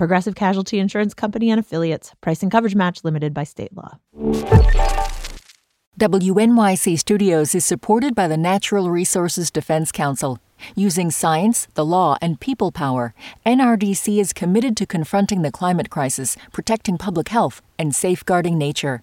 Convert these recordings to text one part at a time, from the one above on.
Progressive Casualty Insurance Company and affiliates. Price and coverage match limited by state law. WNYC Studios is supported by the Natural Resources Defense Council. Using science, the law, and people power, NRDC is committed to confronting the climate crisis, protecting public health, and safeguarding nature.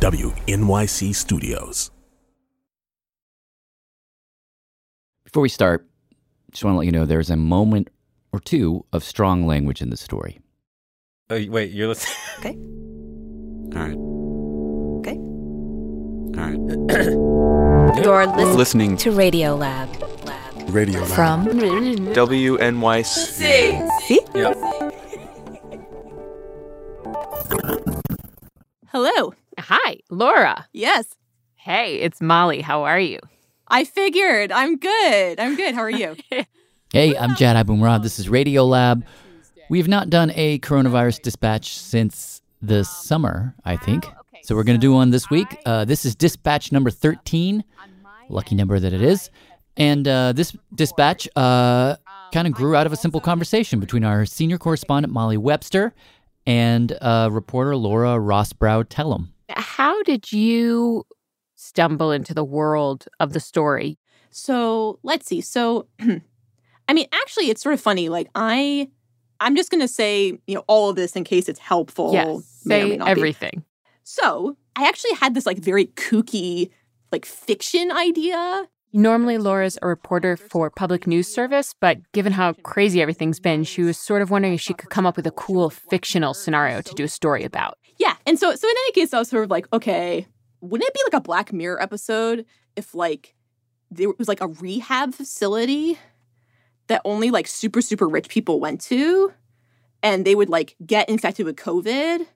WNYC Studios. Before we start, just want to let you know there's a moment or two of strong language in the story. Oh, wait, you're listening. Okay. All right. Okay. All right. You're listening, Listening to Radio Lab. Radio Lab. From WNYC. See? Yep. Hello. Hi, Laura. Yes. Hey, it's Molly. How are you? I figured. I'm good. I'm good. How are you? Hey, I'm Jad Abumrad. This is Radio Lab. We have not done a coronavirus dispatch since the summer, I think. So we're going to do one this week. Uh, this is dispatch number 13, lucky number that it is. And uh, this dispatch uh, kind of grew out of a simple conversation between our senior correspondent, Molly Webster, and uh, reporter Laura Rosbrow-Telem. How did you stumble into the world of the story? so let's see. So, I mean, actually, it's sort of funny. Like, I, I'm just going to say, you know, all of this in case it's helpful. yes, may or may say not be. everything. So, I actually had this like very kooky, like fiction idea. Normally, Laura's a reporter for Public News Service, but given how crazy everything's been, she was sort of wondering if she could come up with a cool fictional scenario to do a story about. Yeah. And so, so in any case, I was sort of like, okay, wouldn't it be like a Black Mirror episode if like there was like a rehab facility that only like super, super rich people went to and they would like get infected with COVID,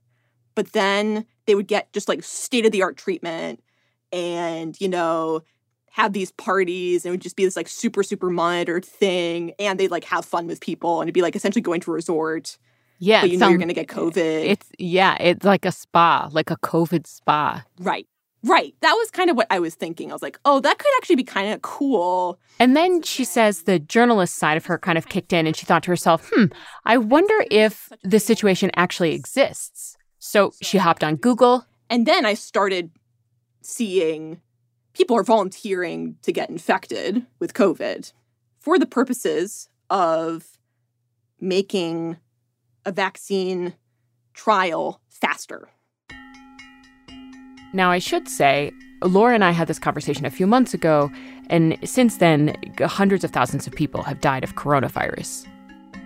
but then they would get just like state of the art treatment and, you know, have these parties and it would just be this like super, super monitored thing. And they'd like have fun with people and it'd be like essentially going to a resort, Yeah, you know you're going to get COVID. It's yeah, it's like a spa, like a COVID spa. Right. Right. That was kind of what I was thinking. I was like, oh, that could actually be kind of cool. And then she says the journalist side of her kind of kicked in and she thought to herself, hmm, I wonder if this situation actually exists. So she hopped on Google. And then I started seeing people are volunteering to get infected with COVID for the purposes of making a vaccine trial faster. Now, I should say, Laura and I had this conversation a few months ago, and since then, hundreds of thousands of people have died of coronavirus.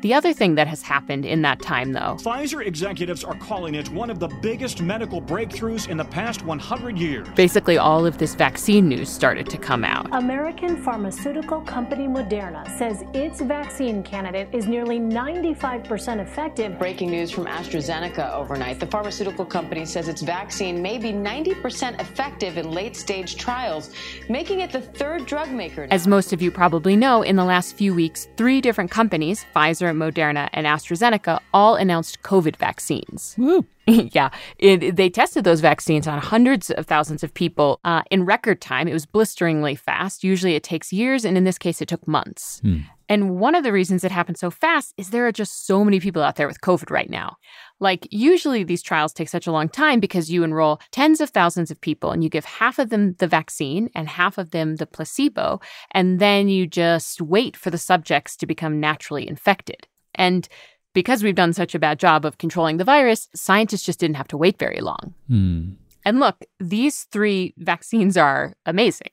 The other thing that has happened in that time, though, Pfizer executives are calling it one of the biggest medical breakthroughs in the past 100 years. basically all of this vaccine news started to come out. American pharmaceutical company Moderna says its vaccine candidate is nearly 95% effective. Breaking news from AstraZeneca overnight. The pharmaceutical company says its vaccine may be 90% effective in late stage trials, making it the third drug maker. As most of you probably know, in the last few weeks, three different companies, Pfizer, Moderna, and AstraZeneca, all announced COVID vaccines. Woo! yeah, it, they tested those vaccines on hundreds of thousands of people uh, in record time. It was blisteringly fast. Usually it takes years, and in this case, it took months. And one of the reasons it happened so fast is there are just so many people out there with COVID right now. Like, usually these trials take such a long time because you enroll tens of thousands of people and you give half of them the vaccine and half of them the placebo, and then you just wait for the subjects to become naturally infected. And because we've done such a bad job of controlling the virus, scientists just didn't have to wait very long. Hmm. And look, these three vaccines are amazing.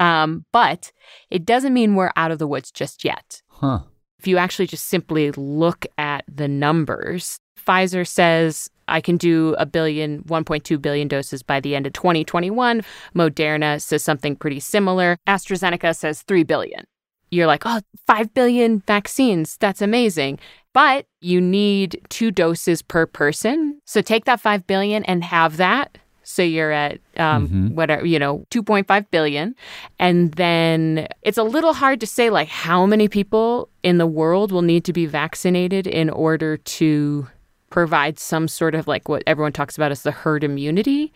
Um, but it doesn't mean we're out of the woods just yet. Huh. If you actually just simply look at the numbers, Pfizer says I can do a billion, 1.2 billion doses by the end of 2021. Moderna says something pretty similar. AstraZeneca says 3 billion. You're like, oh, 5 billion vaccines. That's amazing. But you need two doses per person. So take that 5 billion and have that. So you're at um, Mhm. whatever, you know, 2.5 billion. And then it's a little hard to say, like, how many people in the world will need to be vaccinated in order to provide some sort of like what everyone talks about as the herd immunity.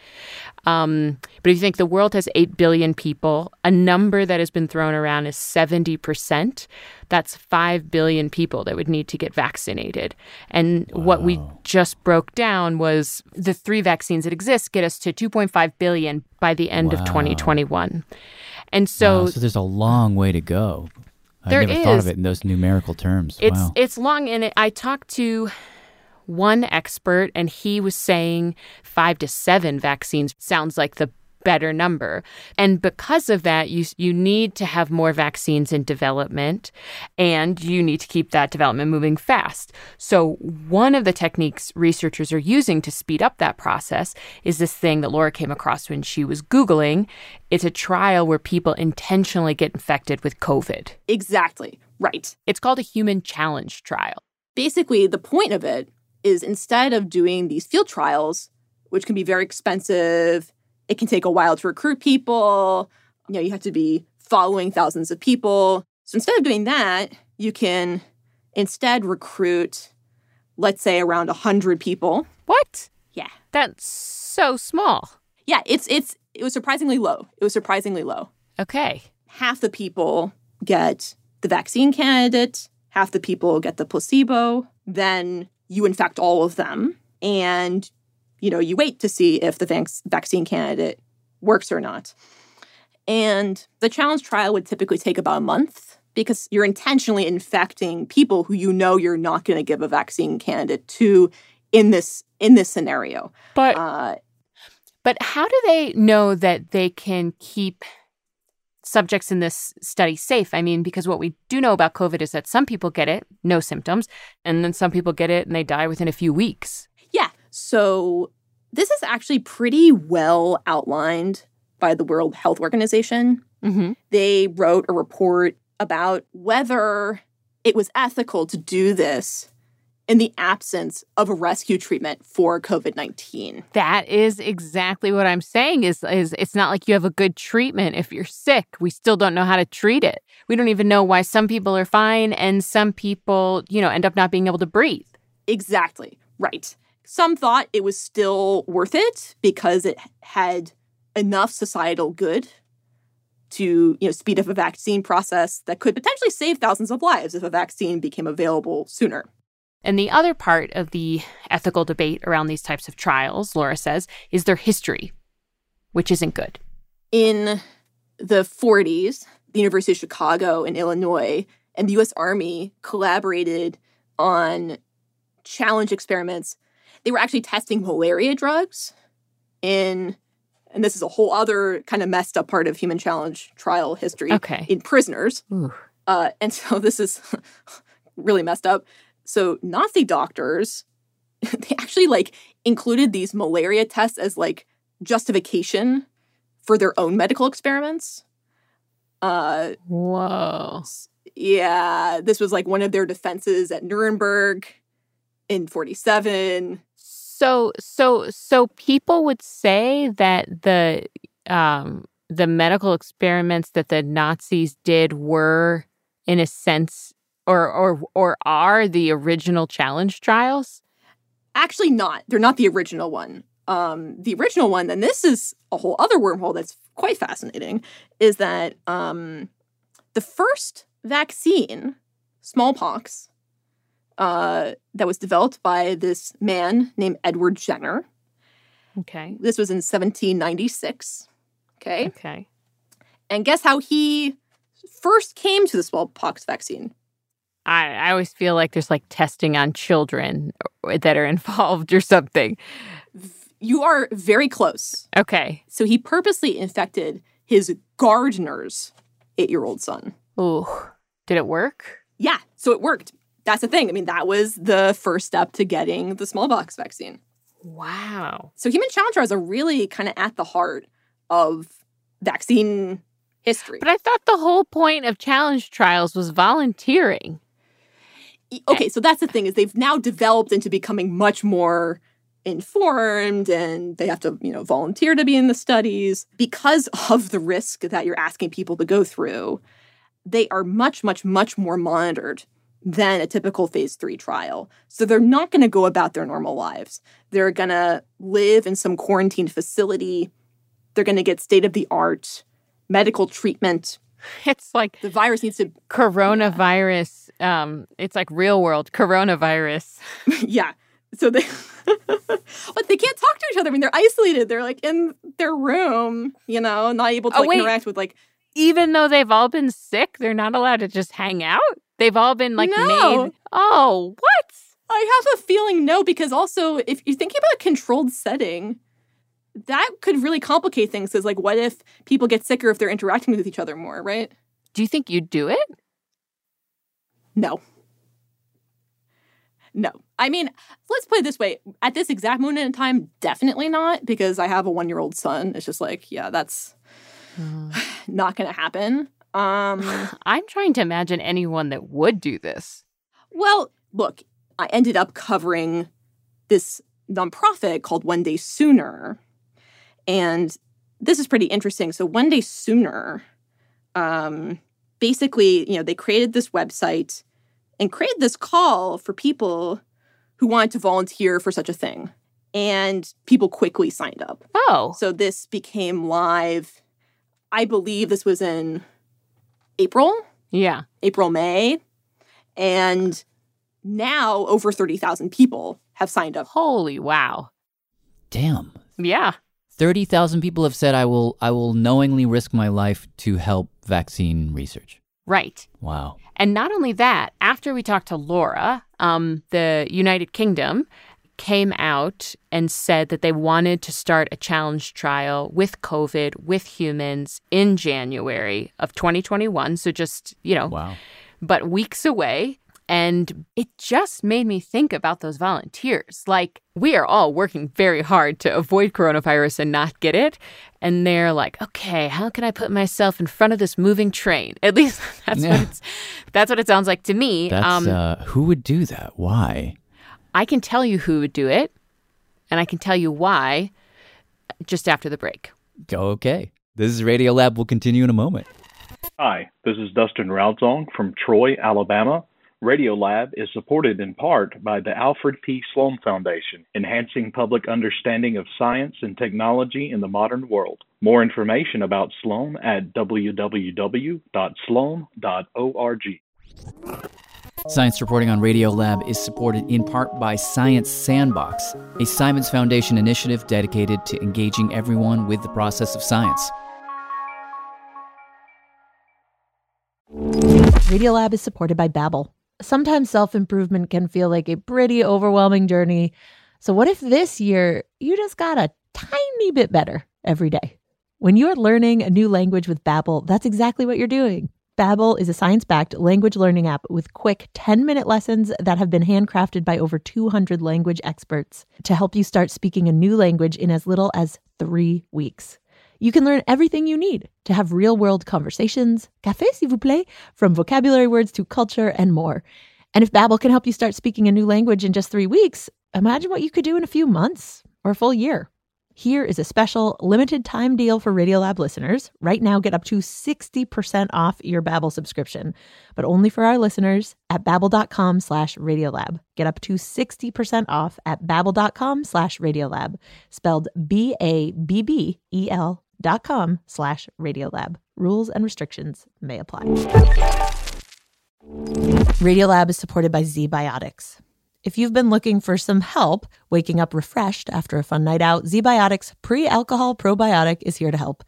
Um, but if you think the world has 8 billion people, a number that has been thrown around is 70%. That's 5 billion people that would need to get vaccinated. And what we just broke down was the three vaccines that exist get us to 2.5 billion by the end of 2021. And so Wow, so there's a long way to go. I never thought of it in those numerical terms. It's wow. it's long, and it, I talked to one expert, and he was saying five to seven vaccines sounds like the better number. And because of that, you you need to have more vaccines in development, and you need to keep that development moving fast. So one of the techniques researchers are using to speed up that process is this thing that Laura came across when she was googling. It's a trial where people intentionally get infected with COVID. Exactly. Right. It's called a human challenge trial. Basically, the point of it is instead of doing these field trials, which can be very expensive, it can take a while to recruit people, you know, you have to be following thousands of people. So instead of doing that, you can instead recruit, let's say, around 100 people. What? Yeah. That's so small. Yeah, it's it's it was surprisingly low. It was surprisingly low. Okay. Half the people get the vaccine candidate, half the people get the placebo, then you infect all of them and you know, you wait to see if the vac- vaccine candidate works or not. And the challenge trial would typically take about a month because you're intentionally infecting people who you know you're not going to give a vaccine candidate to in this in this scenario. But uh, but how do they know that they can keep subjects in this study safe? I mean, because what we do know about COVID is that some people get it, no symptoms, and then some people get it and they die within a few weeks. Yeah. So this is actually pretty well outlined by the World Health Organization. Mm-hmm. They wrote a report about whether it was ethical to do this in the absence of a rescue treatment for COVID-19. That is exactly what I'm saying is is it's not like you have a good treatment if you're sick. We still don't know how to treat it. We don't even know why some people are fine and some people, you know, end up not being able to breathe. Exactly. Right. Some thought it was still worth it because it had enough societal good to, you know, speed up a vaccine process that could potentially save thousands of lives if a vaccine became available sooner. And the other part of the ethical debate around these types of trials, Laura says, is their history, which isn't good. In the 40s, the University of Chicago and Illinois and the US Army collaborated on challenge experiments. They were actually testing malaria drugs in and this is a whole other kind of messed up part of human challenge trial history Okay. in prisoners. Uh, and so this is really messed up. So Nazi doctors, they actually like included these malaria tests as like justification for their own medical experiments. Uh, Whoa. yeah, this was like one of their defenses at Nuremberg in 47. So so so people would say that the um the medical experiments that the Nazis did were in a sense or or or are the original challenge trials? Actually, not. They're not the original one. Um, the original one, and this is a whole other wormhole that's quite fascinating, is that um, the first vaccine, smallpox, uh, that was developed by this man named Edward Jenner. Okay. This was in 1796. Okay. Okay. And guess how he first came to the smallpox vaccine? I, I always feel like there's like testing on children uh, that are involved or something. You are very close. Okay. So he purposely infected his gardener's eight year old son. Ooh. Did it work? Yeah. So it worked. That's the thing. I mean, that was the first step to getting the smallpox vaccine. Wow. So human challenge trials are really kind of at the heart of vaccine history. But I thought the whole point of challenge trials was volunteering. Okay, so that's the thing is they've now developed into becoming much more informed and they have to, you know, volunteer to be in the studies because of the risk that you're asking people to go through. They are much much much more monitored than a typical phase 3 trial. So they're not going to go about their normal lives. They're going to live in some quarantined facility. They're going to get state of the art medical treatment. It's like the virus needs to coronavirus. Yeah. Um, it's like real world coronavirus. yeah. So they, but they can't talk to each other. I mean, they're isolated. They're like in their room, you know, not able to oh, like, interact with like. Even though they've all been sick, they're not allowed to just hang out. They've all been like no. made. Oh, what? I have a feeling no, because also if you're thinking about a controlled setting, that could really complicate things. Because like, what if people get sicker if they're interacting with each other more, right? Do you think you'd do it? No. No. I mean, let's put it this way. At this exact moment in time, definitely not, because I have a one year old son. It's just like, yeah, that's not going to happen. Um, I'm trying to imagine anyone that would do this. Well, look, I ended up covering this nonprofit called One Day Sooner. And this is pretty interesting. So, One Day Sooner, um, basically, you know, they created this website and created this call for people who wanted to volunteer for such a thing. And people quickly signed up. Oh. So, this became live. I believe this was in April. Yeah. April, May. And now over 30,000 people have signed up. Holy wow. Damn. Yeah. 30,000 people have said I will I will knowingly risk my life to help vaccine research. Right. Wow. And not only that, after we talked to Laura, um, the United Kingdom came out and said that they wanted to start a challenge trial with COVID with humans in January of 2021. So just, you know, wow. but weeks away. And it just made me think about those volunteers. Like, we are all working very hard to avoid coronavirus and not get it. And they're like, okay, how can I put myself in front of this moving train? At least that's, yeah. what, it's, that's what it sounds like to me. That's, um, uh, who would do that? Why? I can tell you who would do it, and I can tell you why just after the break. Okay. This is Radio Lab. We'll continue in a moment. Hi, this is Dustin Raudzong from Troy, Alabama. Radio Lab is supported in part by the Alfred P. Sloan Foundation, enhancing public understanding of science and technology in the modern world. More information about Sloan at www.sloan.org. Science reporting on Radio Lab is supported in part by Science Sandbox, a Simons Foundation initiative dedicated to engaging everyone with the process of science. Radiolab is supported by Babbel. Sometimes self-improvement can feel like a pretty overwhelming journey. So what if this year you just got a tiny bit better every day? When you're learning a new language with Babbel, that's exactly what you're doing. Babbel is a science-backed language learning app with quick 10-minute lessons that have been handcrafted by over 200 language experts to help you start speaking a new language in as little as 3 weeks. You can learn everything you need to have real-world conversations, café s'il vous plaît, from vocabulary words to culture and more. And if Babbel can help you start speaking a new language in just 3 weeks, imagine what you could do in a few months or a full year. Here is a special limited time deal for Radiolab listeners. Right now, get up to 60% off your Babbel subscription, but only for our listeners at babbel.com slash Radiolab. Get up to 60% off at babbel.com slash Radiolab, spelled B-A-B-B-E-L com slash Radiolab. Rules and restrictions may apply. Radiolab is supported by ZBiotics. If you've been looking for some help waking up refreshed after a fun night out, ZBiotics pre alcohol probiotic is here to help.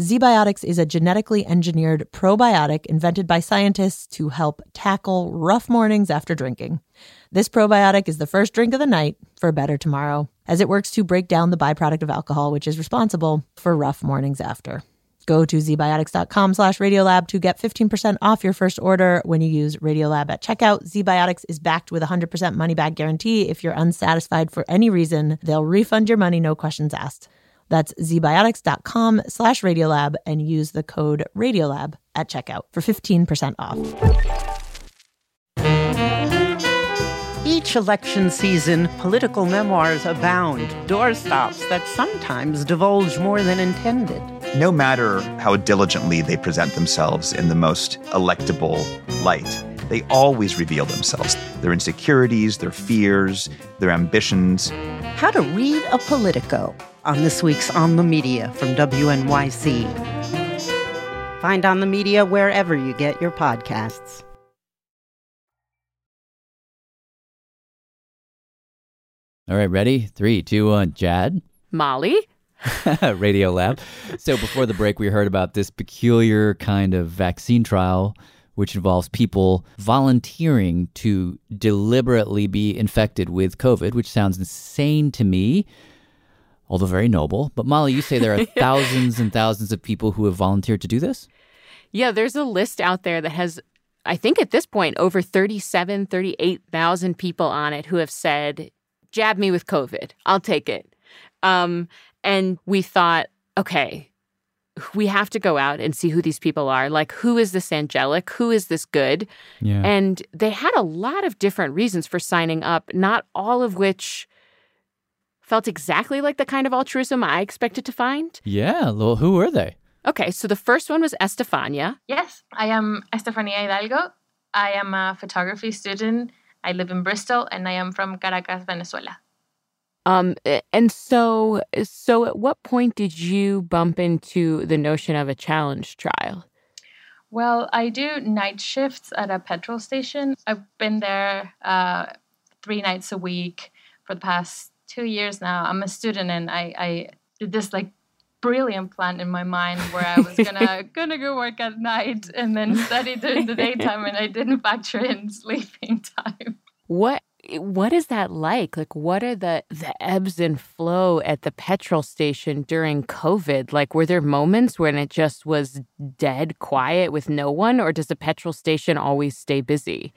ZBiotics is a genetically engineered probiotic invented by scientists to help tackle rough mornings after drinking. This probiotic is the first drink of the night for a better tomorrow. As it works to break down the byproduct of alcohol, which is responsible for rough mornings after. Go to zbiotics.com slash radiolab to get 15% off your first order when you use Radiolab at checkout. ZBiotics is backed with a 100% money back guarantee. If you're unsatisfied for any reason, they'll refund your money, no questions asked. That's zbiotics.com slash radiolab and use the code radiolab at checkout for 15% off. Each election season, political memoirs abound, doorstops that sometimes divulge more than intended. No matter how diligently they present themselves in the most electable light, they always reveal themselves their insecurities, their fears, their ambitions. How to read a Politico on this week's On the Media from WNYC. Find On the Media wherever you get your podcasts. All right, ready? Three, two, one. Jad. Molly. Radio Lab. So before the break, we heard about this peculiar kind of vaccine trial, which involves people volunteering to deliberately be infected with COVID, which sounds insane to me, although very noble. But Molly, you say there are thousands and thousands of people who have volunteered to do this? Yeah, there's a list out there that has I think at this point over 37, 38,000 people on it who have said jab me with COVID. I'll take it. Um, and we thought, okay, we have to go out and see who these people are. Like, who is this angelic? Who is this good? Yeah. And they had a lot of different reasons for signing up, not all of which felt exactly like the kind of altruism I expected to find. Yeah. Well, who were they? Okay, so the first one was Estefania. Yes, I am Estefania Hidalgo. I am a photography student I live in Bristol and I am from Caracas, Venezuela. Um, and so, so at what point did you bump into the notion of a challenge trial? Well, I do night shifts at a petrol station. I've been there uh, three nights a week for the past two years now. I'm a student and I, I did this like brilliant plan in my mind where I was gonna gonna go work at night and then study during the daytime, and I didn't factor in sleeping time. What what is that like? Like, what are the the ebbs and flow at the petrol station during COVID? Like, were there moments when it just was dead quiet with no one, or does the petrol station always stay busy?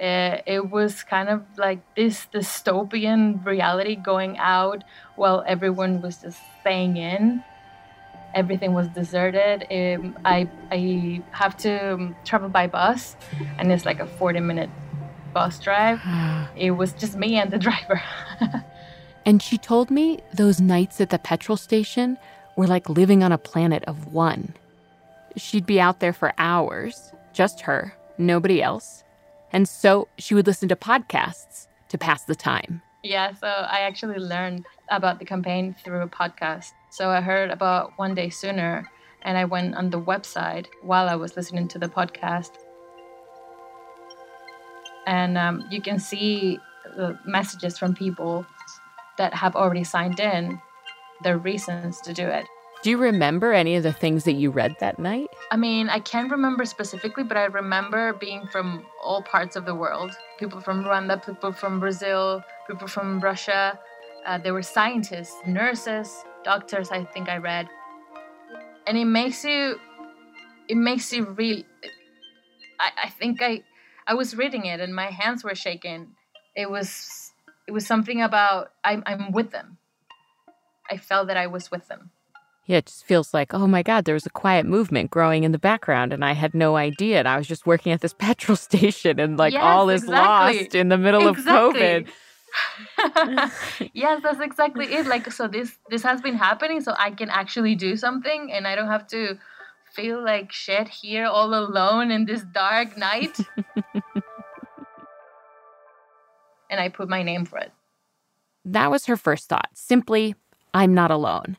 Uh, it was kind of like this dystopian reality going out while everyone was just staying in. Everything was deserted. Um, I I have to um, travel by bus, and it's like a forty minute bus drive. it was just me and the driver. and she told me those nights at the petrol station were like living on a planet of one. She'd be out there for hours, just her, nobody else. And so she would listen to podcasts to pass the time. Yeah, so I actually learned about the campaign through a podcast. So I heard about One Day Sooner and I went on the website while I was listening to the podcast. And um, you can see the messages from people that have already signed in, their reasons to do it. Do you remember any of the things that you read that night? I mean, I can't remember specifically, but I remember being from all parts of the world people from Rwanda, people from Brazil, people from Russia. Uh, there were scientists, nurses, doctors, I think I read. And it makes you, it makes you real. I, I think I, I was reading it and my hands were shaking. It was, it was something about I'm, I'm with them. I felt that I was with them. Yeah, it just feels like, oh my God, there was a quiet movement growing in the background, and I had no idea. And I was just working at this petrol station, and like yes, all is exactly. lost in the middle exactly. of COVID. yes, that's exactly it. Like, so this this has been happening, so I can actually do something, and I don't have to feel like shit here all alone in this dark night. and I put my name for it. That was her first thought. Simply, I'm not alone.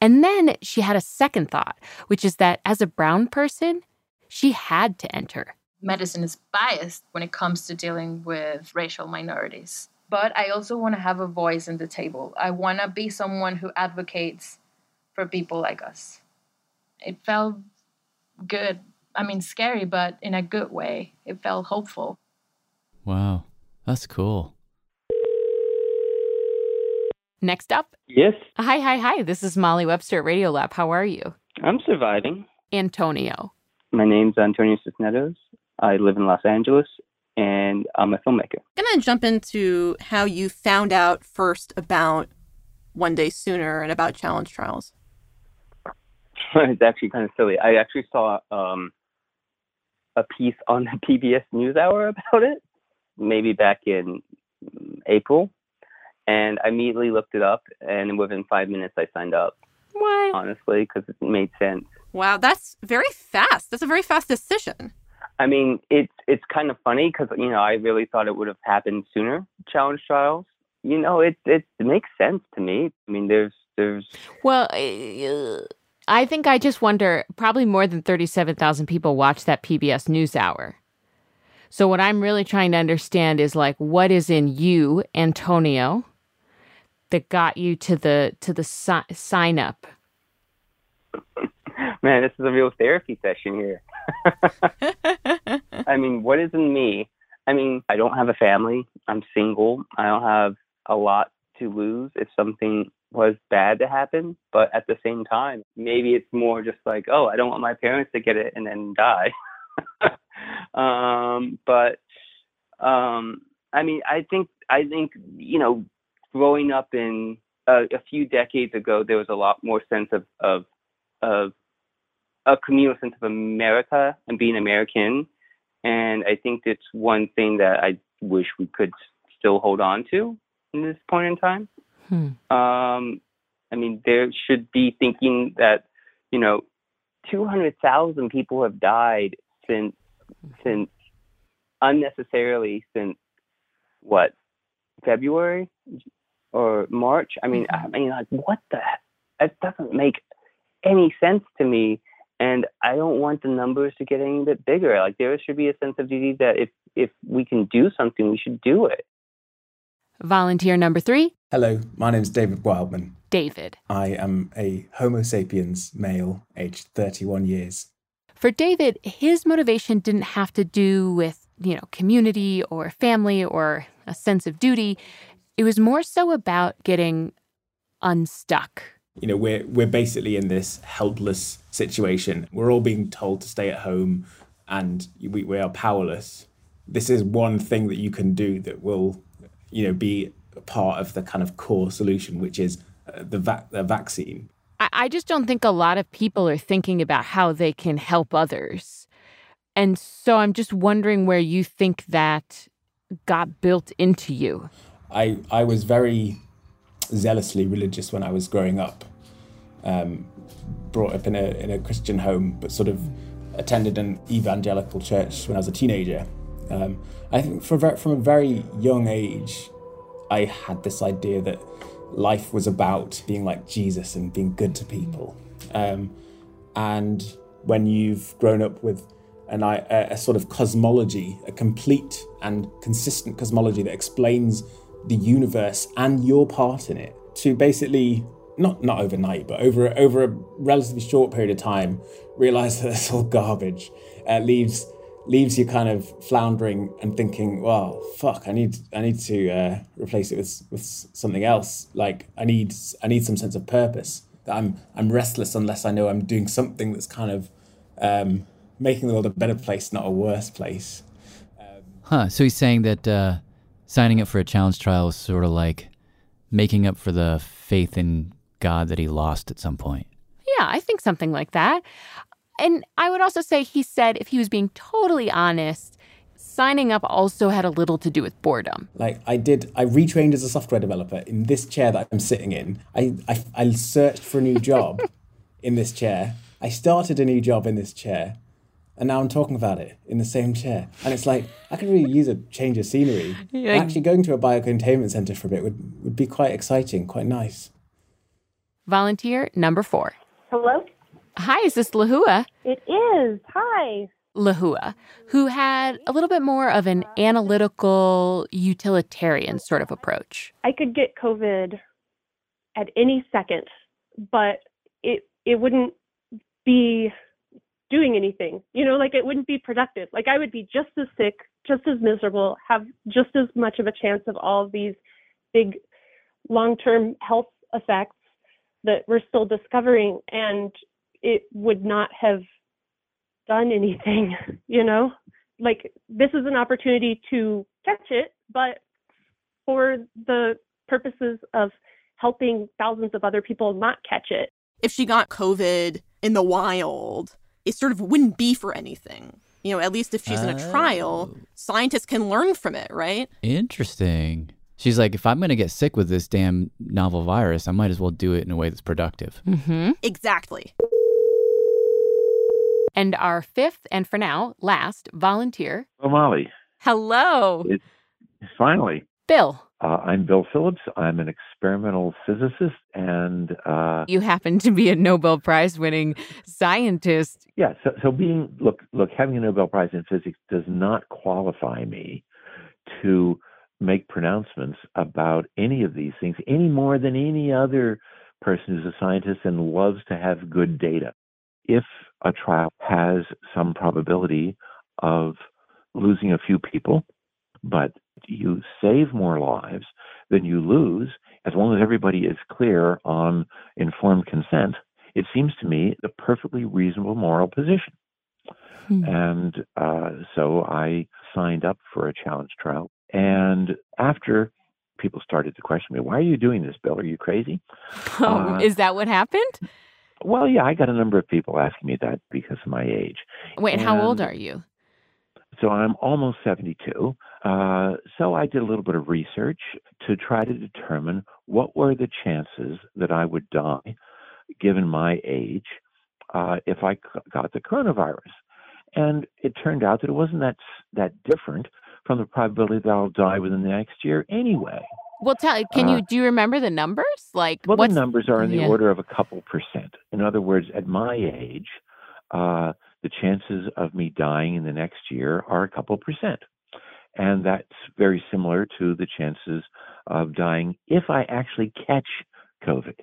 And then she had a second thought, which is that as a brown person, she had to enter. Medicine is biased when it comes to dealing with racial minorities. But I also want to have a voice in the table. I want to be someone who advocates for people like us. It felt good. I mean, scary, but in a good way. It felt hopeful. Wow, that's cool. Next up. Yes. Hi, hi, hi. This is Molly Webster at Radiolab. How are you? I'm surviving. Antonio. My name's Antonio Cisneros. I live in Los Angeles and I'm a filmmaker. I'm going to jump into how you found out first about One Day Sooner and about challenge trials. it's actually kind of silly. I actually saw um, a piece on the PBS NewsHour about it, maybe back in April, and I immediately looked it up, and within five minutes I signed up. Why? Honestly, because it made sense. Wow, that's very fast. That's a very fast decision. I mean, it's it's kind of funny because you know I really thought it would have happened sooner. Challenge trials, you know, it it, it makes sense to me. I mean, there's there's well. Uh, I think I just wonder. Probably more than thirty-seven thousand people watch that PBS NewsHour. So what I'm really trying to understand is like what is in you, Antonio, that got you to the to the si- sign up. Man, this is a real therapy session here. I mean, what is in me? I mean, I don't have a family. I'm single. I don't have a lot to lose if something was bad to happen. But at the same time, maybe it's more just like, oh, I don't want my parents to get it and then die. um, but um, I mean, I think I think you know, growing up in uh, a few decades ago, there was a lot more sense of of of a communal sense of America and being American. And I think it's one thing that I wish we could still hold on to in this point in time. Hmm. Um, I mean, there should be thinking that, you know, 200,000 people have died since, since unnecessarily since what, February or March? I mean, mm-hmm. I mean, like, what the, that doesn't make any sense to me and I don't want the numbers to get any bit bigger. Like there should be a sense of duty that if if we can do something, we should do it. Volunteer number three. Hello, my name is David Wildman. David. I am a Homo sapiens male, aged 31 years. For David, his motivation didn't have to do with, you know, community or family or a sense of duty. It was more so about getting unstuck. You know we're we're basically in this helpless situation. We're all being told to stay at home and we, we are powerless. This is one thing that you can do that will you know be part of the kind of core solution which is uh, the, va- the vaccine. I, I just don't think a lot of people are thinking about how they can help others. And so i'm just wondering where you think that got built into you i i was very zealously religious when I was growing up. Um, brought up in a in a Christian home, but sort of attended an evangelical church when I was a teenager. Um, I think from from a very young age, I had this idea that life was about being like Jesus and being good to people. Um, and when you've grown up with an, a, a sort of cosmology, a complete and consistent cosmology that explains the universe and your part in it to basically not not overnight, but over over a relatively short period of time, realize that it's all garbage. Uh, leaves leaves you kind of floundering and thinking, well, fuck, I need I need to uh, replace it with with something else. Like I need I need some sense of purpose. That I'm I'm restless unless I know I'm doing something that's kind of um, making the world a better place, not a worse place. Um, huh. So he's saying that uh, signing up for a challenge trial is sort of like making up for the faith in God that he lost at some point. Yeah, I think something like that. And I would also say he said, if he was being totally honest, signing up also had a little to do with boredom. Like I did, I retrained as a software developer in this chair that I'm sitting in. I, I, I searched for a new job in this chair. I started a new job in this chair and now I'm talking about it in the same chair. And it's like I could really use a change of scenery. Yeah. Actually, going to a biocontainment center for a bit would, would be quite exciting, quite nice. Volunteer number four. Hello. Hi, is this Lahua? It is. Hi. Lahua, who had a little bit more of an analytical, utilitarian sort of approach. I could get COVID at any second, but it it wouldn't be doing anything. You know, like it wouldn't be productive. Like I would be just as sick, just as miserable, have just as much of a chance of all of these big long term health effects that we're still discovering, and it would not have done anything, you know? Like, this is an opportunity to catch it, but for the purposes of helping thousands of other people not catch it. If she got COVID in the wild, it sort of wouldn't be for anything. You know, at least if she's in a trial, scientists can learn from it, right? Interesting. She's like, if I'm going to get sick with this damn novel virus, I might as well do it in a way that's productive. Mm-hmm. Exactly. And our fifth, and for now, last volunteer. Oh, Molly. Hello. It, finally. Bill. Uh, I'm Bill Phillips. I'm an experimental physicist, and uh, You happen to be a Nobel Prize winning scientist. yeah. So, so being look, look, having a Nobel Prize in physics does not qualify me to make pronouncements about any of these things any more than any other person who's a scientist and loves to have good data. If a trial has some probability of losing a few people, but you save more lives than you lose, as long as everybody is clear on informed consent, it seems to me the perfectly reasonable moral position. And uh, so I signed up for a challenge trial. And after people started to question me, why are you doing this, Bill? Are you crazy? Oh, Uh, is that what happened? Well, yeah, I got a number of people asking me that because of my age. Wait, and how old are you? So I'm almost 72. Uh, so I did a little bit of research to try to determine what were the chances that I would die, given my age, uh, if I c- got the coronavirus. And it turned out that it wasn't that that different from the probability that I'll die within the next year anyway. Well, tell. Can Uh, you do you remember the numbers? Like, Well, the numbers are in the Yeah. order of a couple percent. In other words, at my age, uh, the chances of me dying in the next year are a couple percent. And that's very similar to the chances of dying if I actually catch COVID.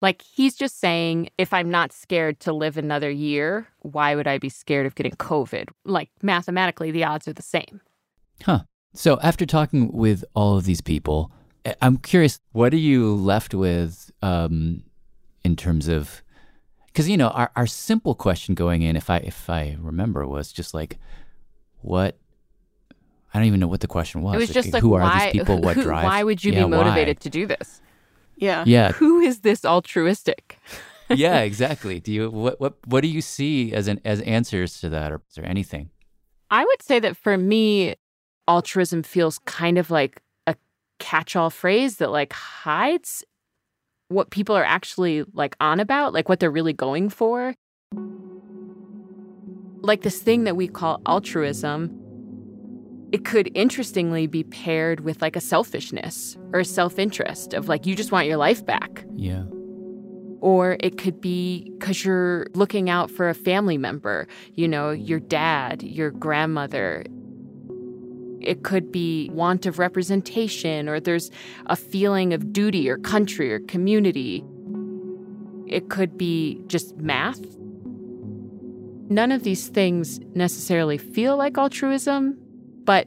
Like he's just saying, if I'm not scared to live another year, why would I be scared of getting COVID? Like mathematically, the odds are the same. Huh. So after talking with all of these people, I- I'm curious, what are you left with um, in terms of? Because you know, our, our simple question going in, if I if I remember, was just like, what? I don't even know what the question was. it was just like, who are why? these people? What who- drive? Why would you Yeah, be motivated why? to do this? Yeah. Yeah. Who is this altruistic? yeah, exactly. Do you what what what do you see as an as answers to that, or is there anything? I would say that for me, altruism feels kind of like a catch-all phrase that like hides what people are actually like on about, like what they're really going for. Like this thing that we call altruism, it could interestingly be paired with like a selfishness or a self-interest of like you just want your life back. Yeah. Or it could be because you're looking out for a family member, you know, your dad, your grandmother. It could be want of representation, or there's a feeling of duty or country or community. It could be just math. None of these things necessarily feel like altruism, but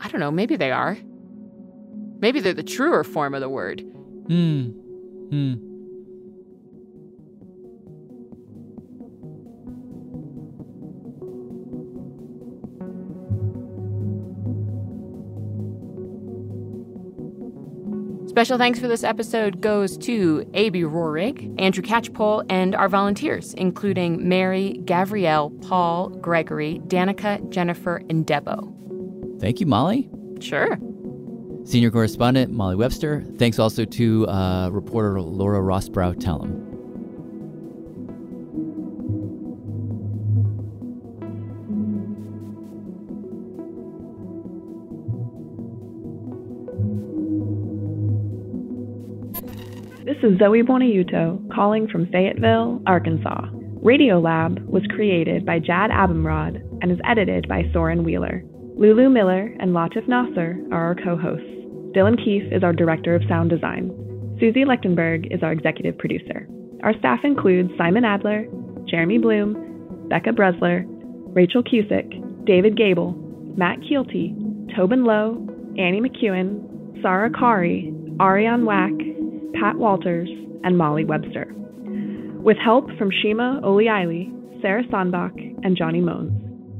I don't know, maybe they are. Maybe they're the truer form of the word. Hmm. Hmm. Special thanks for this episode goes to A.B. Rorig, Andrew Catchpole, and our volunteers, including Mary, Gabrielle, Paul, Gregory, Danica, Jennifer, and Debo. Thank you, Molly. Sure. Senior correspondent Molly Webster. Thanks also to uh, reporter Laura Rosbrow-Telem. This is Zoe Buonaiuto calling from Fayetteville, Arkansas. Radiolab was created by Jad Abumrad and is edited by Soren Wheeler. Lulu Miller and Latif Nasser are our co hosts. Dylan Keefe is our director of sound design. Susie Lechtenberg is our executive producer. Our staff includes Simon Adler, Jeremy Bloom, Becca Bresler, Rachel Cusick, David Gable, Matt Keelty, Tobin Lowe, Annie McEwen, Sarah Qari, Ariane Wack, Pat Walters, and Molly Webster. With help from Shima Oliaee, Sarah Sandbach, and Johnny Moens.